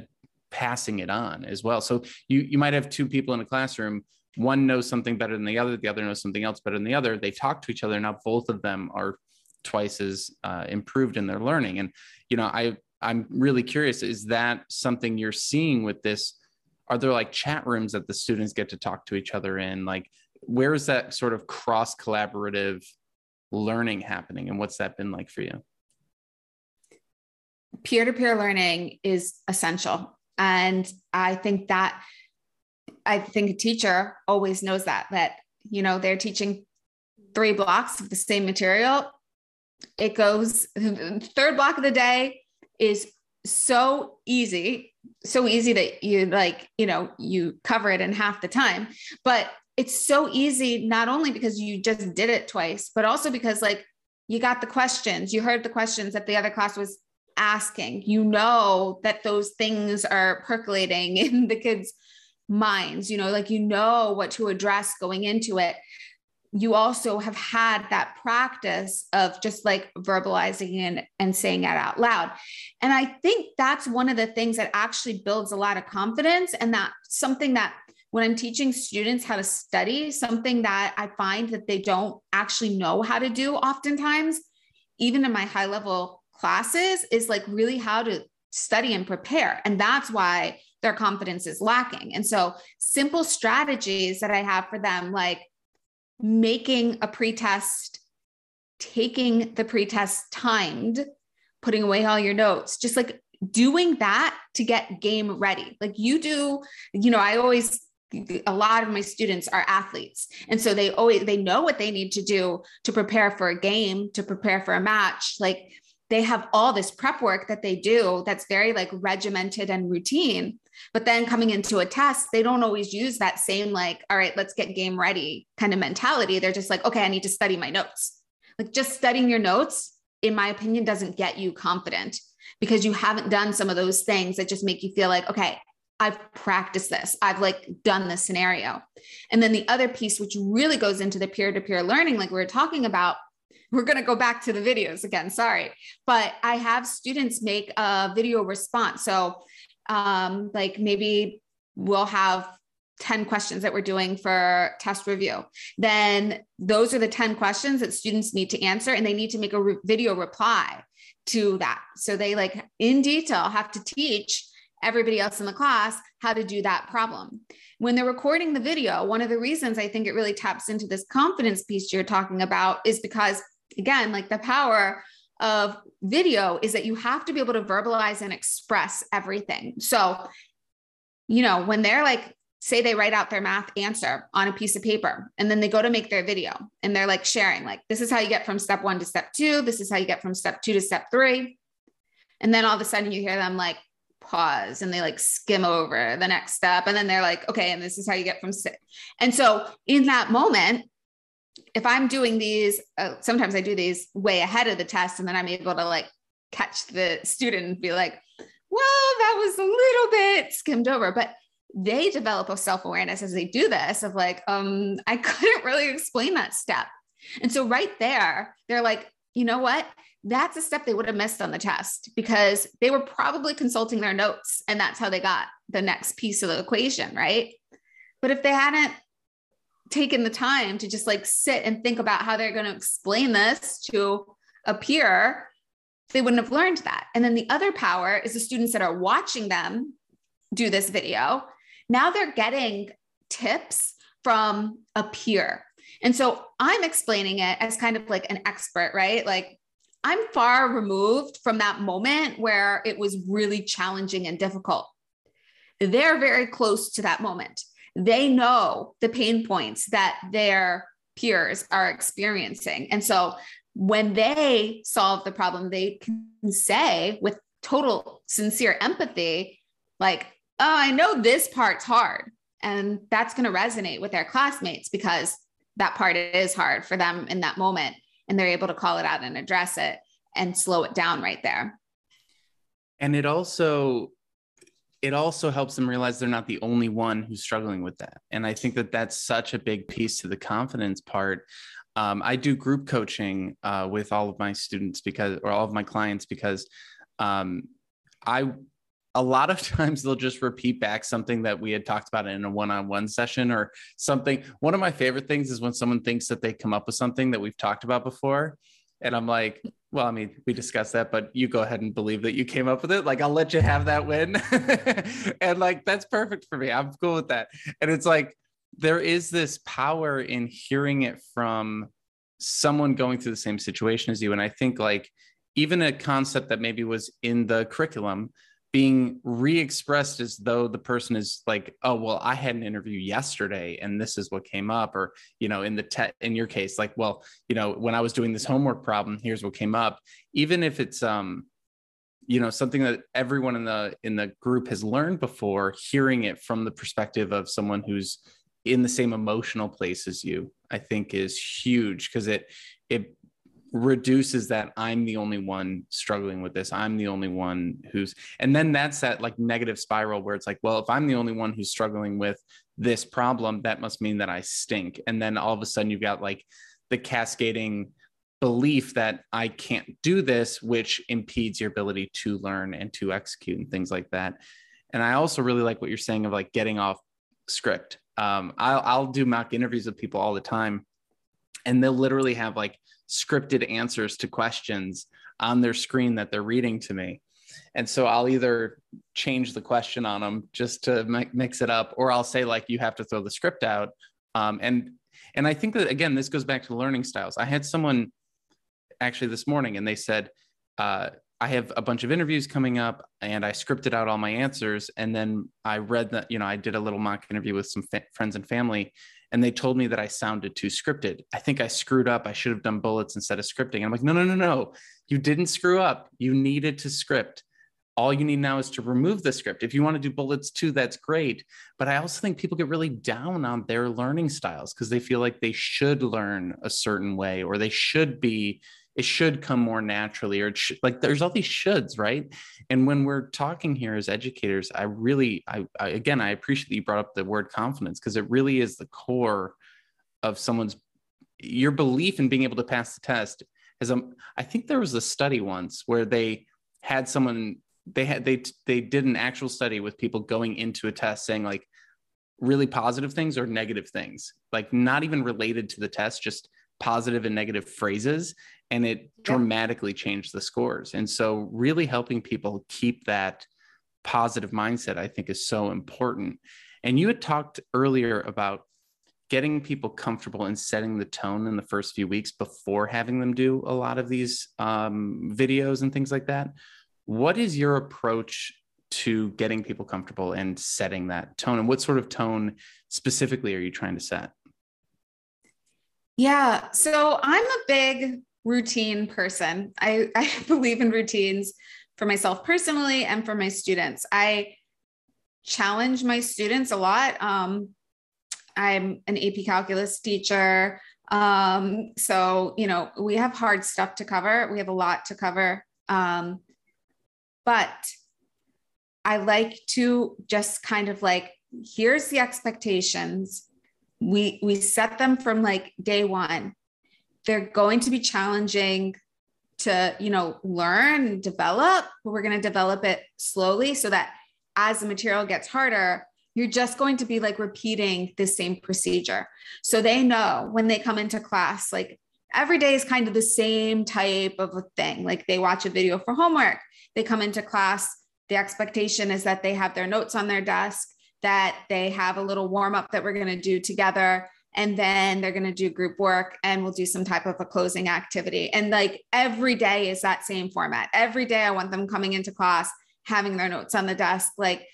passing it on as well. So you you might have two people in a classroom. One knows something better than the other. The other knows something else better than the other. They talk to each other. Now both of them are twice as uh, improved in their learning. And you know, I I'm really curious. Is that something you're seeing with this? Are there like chat rooms that the students get to talk to each other in? Like, where is that sort of cross collaborative learning happening, and what's that been like for you? Peer to peer learning is essential and I think that I think a teacher always knows that, that, you know, they're teaching three blocks of the same material. It goes, third block of the day is so easy, so easy that you like, you know, you cover it in half the time. But it's so easy, not only because you just did it twice, but also because like you got the questions, you heard the questions that the other class was asking. You know that those things are percolating in the kids' minds, you know, like you know what to address going into it. You also have had that practice of just like verbalizing and, and saying it out loud. And I think that's one of the things that actually builds a lot of confidence. And that something that when I'm teaching students how to study, something that I find that they don't actually know how to do oftentimes, even in my high level classes is like really how to study and prepare. And that's why their confidence is lacking. And so, simple strategies that I have for them, like making a pretest, taking the pretest timed, putting away all your notes, just like doing that to get game ready. Like you do, you know, I always a lot of my students are athletes and so they always they know what they need to do to prepare for a game to prepare for a match like they have all this prep work that they do that's very like regimented and routine but then coming into a test they don't always use that same like all right let's get game ready kind of mentality they're just like okay i need to study my notes like just studying your notes in my opinion doesn't get you confident because you haven't done some of those things that just make you feel like okay I've practiced this. I've like done this scenario. And then the other piece, which really goes into the peer to peer learning, like we were talking about, we're going to go back to the videos again. Sorry. But I have students make a video response. So, um, like maybe we'll have 10 questions that we're doing for test review. Then those are the 10 questions that students need to answer, and they need to make a re- video reply to that. So they like in detail have to teach everybody else in the class how to do that problem. When they're recording the video, one of the reasons I think it really taps into this confidence piece you're talking about is because again, like the power of video is that you have to be able to verbalize and express everything. So, you know, when they're like, say they write out their math answer on a piece of paper and then they go to make their video and they're like sharing, like, this is how you get from step one to step two. This is how you get from step two to step three. And then all of a sudden you hear them like pause and they like skim over the next step. And then they're like, okay, and this is how you get from six. And so in that moment, if I'm doing these, uh, sometimes I do these way ahead of the test, and then I'm able to like catch the student and be like, well, that was a little bit skimmed over. But they develop a self awareness as they do this of like, um, I couldn't really explain that step. And so right there, they're like, you know what? That's a step they would have missed on the test because they were probably consulting their notes and that's how they got the next piece of the equation, right? But if they hadn't taken the time to just like sit and think about how they're going to explain this to a peer, they wouldn't have learned that. And then the other power is the students that are watching them do this video. Now they're getting tips from a peer. And so I'm explaining it as kind of like an expert, right? Like I'm far removed from that moment where it was really challenging and difficult. They're very close to that moment they know the pain points that their peers are experiencing. And so when they solve the problem, they can say with total sincere empathy, like, oh, I know this part's hard. And that's going to resonate with their classmates because that part is hard for them in that moment. And they're able to call it out and address it and slow it down right there. And it also it also helps them realize they're not the only one who's struggling with that. And I think that that's such a big piece to the confidence part. Um, I do group coaching uh, with all of my students because, or all of my clients, because um, I, a lot of times they'll just repeat back something that we had talked about in a one-on-one session or something. One of my favorite things is when someone thinks that they come up with something that we've talked about before, and I'm like, well, I mean, we discussed that, but you go ahead and believe that you came up with it. Like, I'll let you have that win. and like, that's perfect for me. I'm cool with that. And it's like, there is this power in hearing it from someone going through the same situation as you. And I think, like, even a concept that maybe was in the curriculum, being re-expressed as though the person is like oh well i had an interview yesterday and this is what came up or you know in the te- in your case like well you know when i was doing this homework problem here's what came up. Even if it's um you know something that everyone in the in the group has learned before hearing it from the perspective of someone who's in the same emotional place as you i think is huge because it it reduces that I'm the only one struggling with this. I'm the only one who's, and then that's that like negative spiral where it's like, well, if I'm the only one who's struggling with this problem, that must mean that I stink. And then all of a sudden you've got like the cascading belief that I can't do this, which impedes your ability to learn and to execute and things like that. And I also really like what you're saying of like getting off script. Um, I'll, I'll do mock interviews with people all the time and they'll literally have like scripted answers to questions on their screen that they're reading to me. And so I'll either change the question on them just to mix it up, or I'll say like you have to throw the script out. Um, and and I think that again, this goes back to learning styles. I had someone actually this morning, and they said, uh, I have a bunch of interviews coming up, and I scripted out all my answers, and then I read that you know I did a little mock interview with some fa- friends and family, and they told me that I sounded too scripted. I think I screwed up. I should have done bullets instead of scripting. And I'm like, no, no, no, no. You didn't screw up. You needed to script. All you need now is to remove the script. If you want to do bullets too, that's great. But I also think people get really down on their learning styles because they feel like they should learn a certain way or they should be it should come more naturally or it should, like there's all these shoulds right? And when we're talking here as educators i really I, I again i appreciate that you brought up the word confidence because it really is the core of someone's your belief in being able to pass the test as um, I think there was a study once where they had someone they had they they did an actual study with people going into a test saying like really positive things or negative things like not even related to the test just positive and negative phrases and it dramatically changed the scores. And so, really helping people keep that positive mindset, I think, is so important. And you had talked earlier about getting people comfortable and setting the tone in the first few weeks before having them do a lot of these um, videos and things like that. What is your approach to getting people comfortable and setting that tone? And what sort of tone specifically are you trying to set? Yeah, so I'm a big routine person. I, I believe in routines for myself personally and for my students. I challenge my students a lot. Um, I'm an AP calculus teacher. Um, so, you know, we have hard stuff to cover. We have a lot to cover. Um, but I like to just kind of like, here's the expectations. We we set them from like day one. They're going to be challenging to, you know, learn, develop. But we're going to develop it slowly so that as the material gets harder, you're just going to be like repeating the same procedure. So they know when they come into class, like every day is kind of the same type of a thing. Like they watch a video for homework, they come into class, the expectation is that they have their notes on their desk, that they have a little warm up that we're going to do together. And then they're going to do group work and we'll do some type of a closing activity. And like every day is that same format. Every day I want them coming into class, having their notes on the desk. Like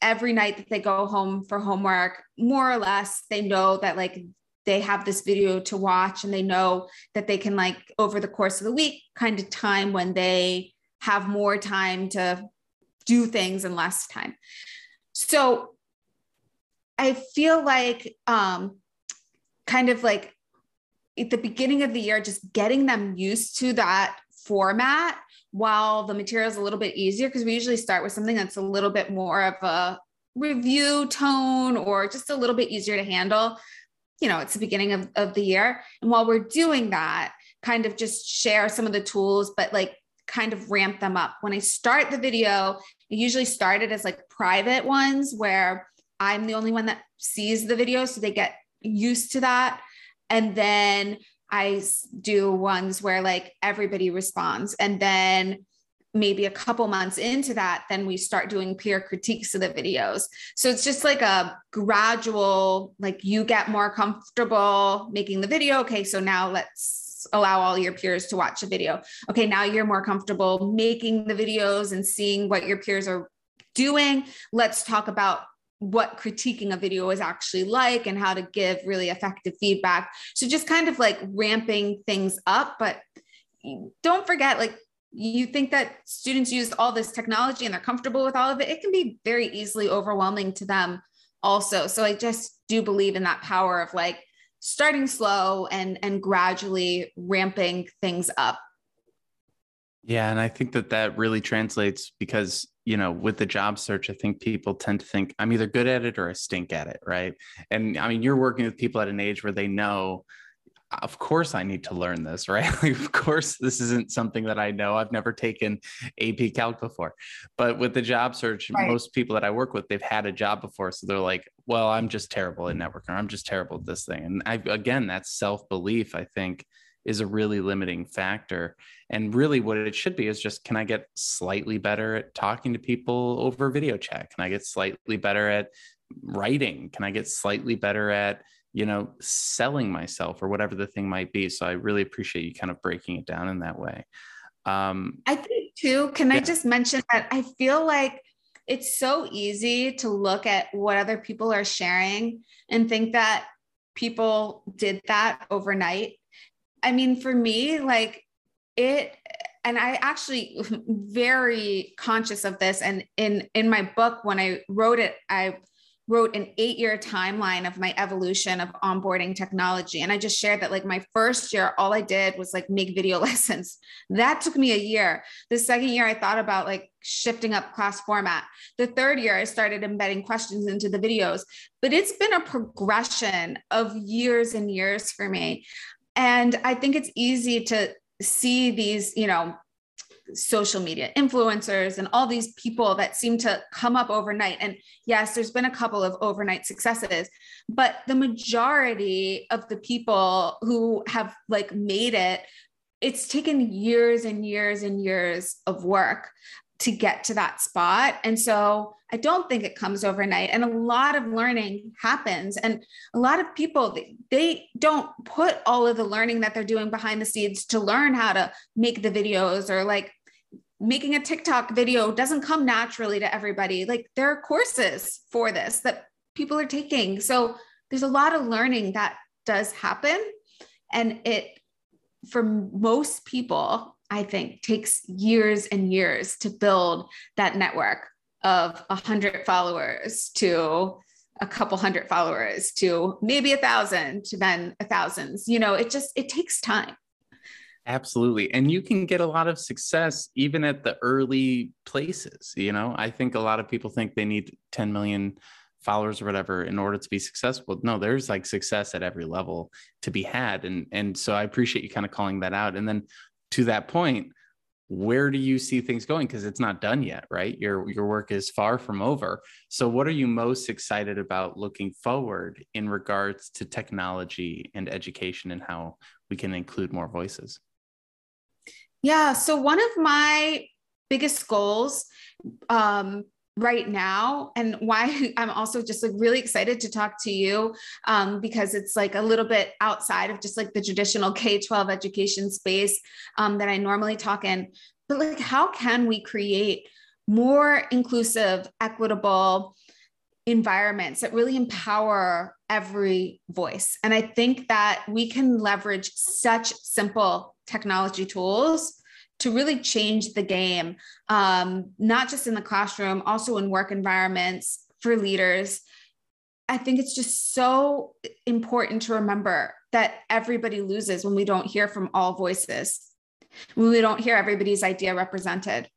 every night that they go home for homework, more or less, they know that like they have this video to watch and they know that they can like over the course of the week kind of time when they have more time to do things and less time. So I feel like um kind of like at the beginning of the year just getting them used to that format while the material is a little bit easier because we usually start with something that's a little bit more of a review tone or just a little bit easier to handle you know it's the beginning of, of the year. And while we're doing that kind of just share some of the tools but like kind of ramp them up. When i start the video I usually start it as like private ones where i'm the only one that sees the video so they get used to that and then I do ones where like everybody responds. And then maybe a couple months into that, then we start doing peer critiques of the videos. So it's just like a gradual, like you get more comfortable making the video. Okay, so now let's allow all your peers to watch a video. Okay, now you're more comfortable making the videos and seeing what your peers are doing. Let's talk about what critiquing a video is actually like and how to give really effective feedback. So just kind of like ramping things up, but don't forget like you think that students use all this technology and they're comfortable with all of it, it can be very easily overwhelming to them also. So I just do believe in that power of like starting slow and and gradually ramping things up. Yeah, and I think that that really translates because you know, with the job search, I think people tend to think I'm either good at it or I stink at it, right? And I mean, you're working with people at an age where they know, of course, I need to learn this, right? Like, of course, this isn't something that I know. I've never taken AP Calc before. But with the job search, right. most people that I work with, they've had a job before. So they're like, well, I'm just terrible at mm. networking. I'm just terrible at this thing. And I, again, that self belief, I think, is a really limiting factor. And really, what it should be is just can I get slightly better at talking to people over video chat? Can I get slightly better at writing? Can I get slightly better at, you know, selling myself or whatever the thing might be? So I really appreciate you kind of breaking it down in that way. Um, I think, too, can yeah. I just mention that I feel like it's so easy to look at what other people are sharing and think that people did that overnight I mean, for me, like it, and I actually very conscious of this. And in in my book, when I wrote it, I wrote an eight year timeline of my evolution of onboarding technology. And I just shared that, like, my first year, all I did was like make video lessons. That took me a year. The second year, I thought about like shifting up class format. The third year, I started embedding questions into the videos. But it's been a progression of years and years for me. And I think it's easy to see these, you know, social media influencers and all these people that seem to come up overnight. And yes, there's been a couple of overnight successes, but the majority of the people who have like made it, it's taken years and years and years of work to get to that spot. And so I don't think it comes overnight. And a lot of learning happens. And a lot of people, they don't put all of the learning that they're doing behind the scenes to learn how to make the videos or like making a TikTok video doesn't come naturally to everybody. Like there are courses for this that people are taking. So there's a lot of learning that does happen. And it, for most people, I think takes years and years to build that network of a hundred followers to a couple hundred followers to maybe a thousand to then a thousands. You know, it just it takes time. Absolutely. And you can get a lot of success even at the early places. You know, I think a lot of people think they need 10 million followers or whatever in order to be successful. No, there's like success at every level to be had. And and so I appreciate you kind of calling that out. And then to that point, where do you see things going? Because it's not done yet, right? Your your work is far from over. So what are you most excited about looking forward in regards to technology and education and how we can include more voices? Yeah. So one of my biggest goals um, right now. And why i'm also just like really excited to talk to you um, because it's like a little bit outside of just like the traditional k-12 education space um, that i normally talk in. But like how can we create more inclusive equitable environments that really empower every voice? And i think that we can leverage such simple technology tools to really change the game, um, not just in the classroom, also in work environments for leaders. I think it's just so important to remember that everybody loses when we don't hear from all voices, when we don't hear everybody's idea represented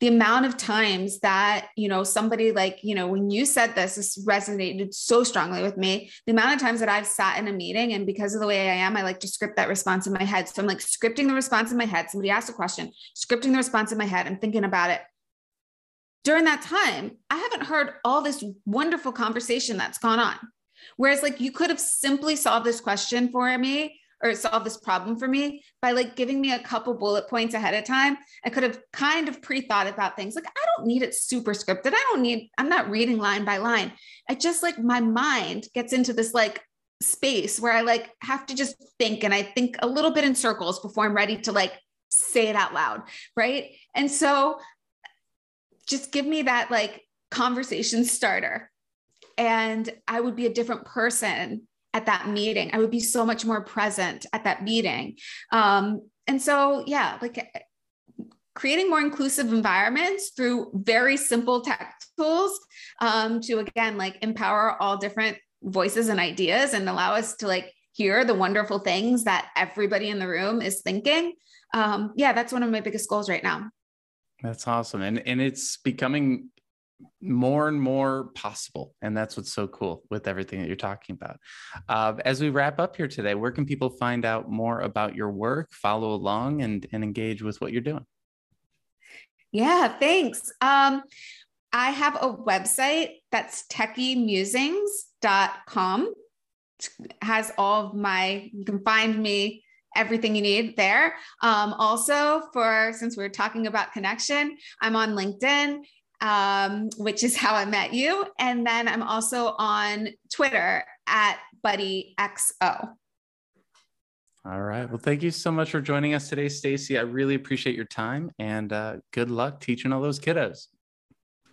the amount of times that you know somebody like you know when you said this this resonated so strongly with me. The amount of times that i've sat in a meeting and because of the way i am i like to script that response in my head. So i'm like scripting the response in my head. Somebody asked a question scripting the response in my head. I'm thinking about it. During that time i haven't heard all this wonderful conversation that's gone on. Whereas like you could have simply solved this question for me or solve this problem for me by like giving me a couple bullet points ahead of time. I could have kind of pre-thought about things. Like I don't need it super scripted. I don't need, I'm not reading line by line. I just like my mind gets into this like space where I like have to just think and I think a little bit in circles before I'm ready to like say it out loud. Right. And so just give me that like conversation starter and I would be a different person at that meeting. I would be so much more present at that meeting. Um, and so, yeah, like creating more inclusive environments through very simple tech tools um, to, again, like empower all different voices and ideas and allow us to like hear the wonderful things that everybody in the room is thinking. Um, yeah, that's one of my biggest goals right now. That's awesome. And and it's becoming more and more possible. And that's what's so cool with everything that you're talking about. Uh, as we wrap up here today, where can people find out more about your work, follow along, and, and engage with what you're doing? Yeah, thanks. Um, I have a website that's techiemusings.com. It has all of my, you can find me everything you need there. Um, also, for since we are talking about connection, I'm on LinkedIn um, which is how I met you. And then I'm also on Twitter at BuddyXO. All right. Well, thank you so much for joining us today, Stacey. I really appreciate your time and uh, good luck teaching all those kiddos.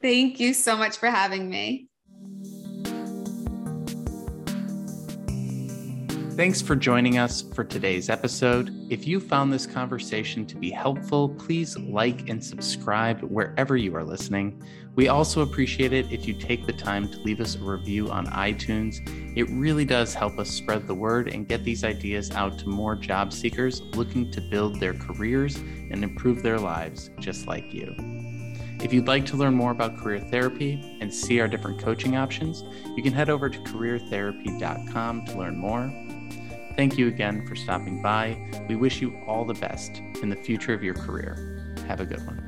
Thank you so much for having me. Thanks for joining us for today's episode. If you found this conversation to be helpful, please like and subscribe wherever you are listening. We also appreciate it if you take the time to leave us a review on iTunes. It really does help us spread the word and get these ideas out to more job seekers looking to build their careers and improve their lives just like you. If you'd like to learn more about career therapy and see our different coaching options, you can head over to careertherapy.com to learn more. Thank you again for stopping by. We wish you all the best in the future of your career. Have a good one.